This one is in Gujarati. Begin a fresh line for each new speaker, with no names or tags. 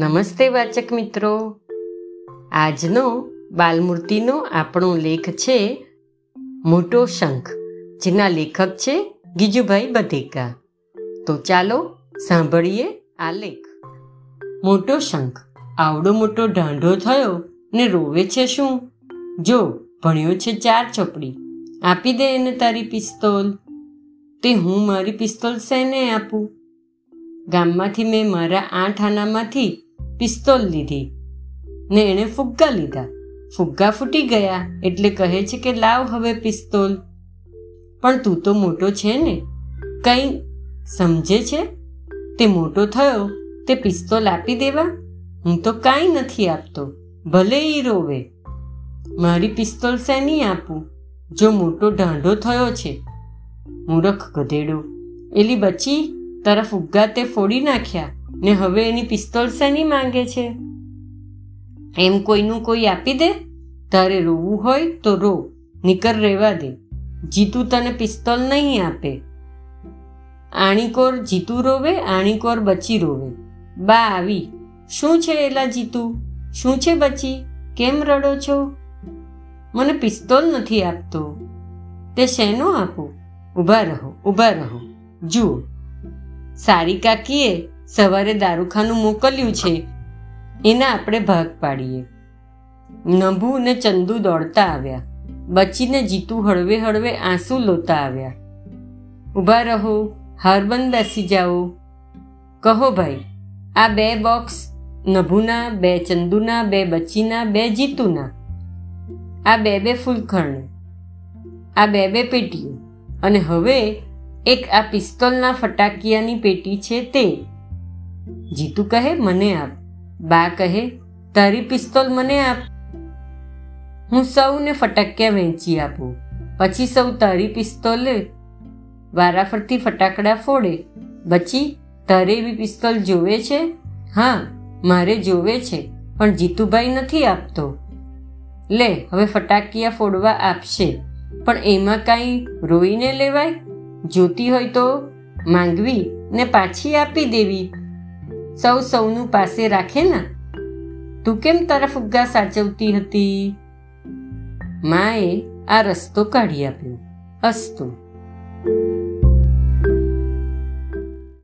નમસ્તે વાચક મિત્રો. આજનો બાલમૂર્તિનો આપણો લેખ છે મોટો શંખ, જેના લેખક છે ગીજુભાઈ બધેકા. તો ચાલો સાંભળીએ આ લેખ. મોટો શંખ, આવડો મોટો ઢાંઢો થયો ને રોવે છે શું? જો, ભણ્યો છે ચાર ચોપડી. આપી દે એને તારી પિસ્તોલ. તે હું મારી પિસ્તોલ શેને આપું? ગામમાંથી મેં મારા આઠ આનામાંથી પિસ્તોલ લીધી. ને એણે ફુગ્ગા લીધા. ફુગ્ગા ફૂટી ગયા એટલે કહે છે કે લાવ હવે પિસ્તોલ. પણ તું તો મોટો છે ને. કંઈ સમજે છે? તે મોટો થયો. તે પિસ્તોલ આપી દેવા? હું તો કાંઈ નથી આપતો. ભલે ઈ રોવે. મારી પિસ્તોલ શેની આપું? જો મોટો ઢાંઢો થયો છે. મૂરખ ગધેડો. એલી બચી, તારા ફુગ્ગા તે ફોડી નાખ્યા. ને હવે એની પિસ્તોલ શેની માંગે છે? એમ કોઈનું કોઈ આપી દે? તારે રોવું હોય તો રો, નીકર રહેવા દે. જીતુ તને પિસ્તોલ નહીં આપે. આણીકોર જીતુ રોવે, આણીકોર બચી રોવે. બા આવી. શું છે એલા જીતુ? શું છે બચી? કેમ રડો છો? મને પિસ્તોલ નથી આપતો. તે શેનો આપો? ઊભા રહો ઊભા રહો. જુઓ. સારી કાકીએ સવારે દારૂખાનું મોકલ્યું છે. એના આપણે ભાગ પાડીએ. નભુ અને ચંદુ દોડતા આવ્યા. બચીને જીતુ હળવે હળવે આંસુ લોતા આવ્યા. ઊભા રહો હારબંધ બેસી જાઓ. કહો ભાઈ, આ બે બોક્સ નભુના બે ચંદુના, બે બચીના, બે જીતુના. આ બે બે ફૂલખણ આ બે બે પેટીઓ. અને હવે એક આ પિસ્તોલના ફટાકિયાની પેટી છે તે. જીતુ કહે, મને આપ. બા કહે, તારી પિસ્તોલ મને આપ. હું સૌને ફટાકિયા વેચી આપું. પછી સૌ તારી પિસ્તોલે વારાફરતી ફટાકડા ફોડે. બચી તારે એવી પિસ્તોલ જોવે છે? હા, મારે જોવે છે, પણ જીતુભાઈ નથી આપતો. લે, હવે ફટાકિયા ફોડવા આપશે, પણ એમાં કાંઈ રોઈને લેવાય? જોતી હોય તો માંગવી ને પાછી આપી દેવી. સૌ સૌનું પાસે રાખે ને? તું કેમ તારા ફુગ્ગા સાચવતી હતી? માએ આ રસ્તો કાઢી આપ્યો, અસ્તુ.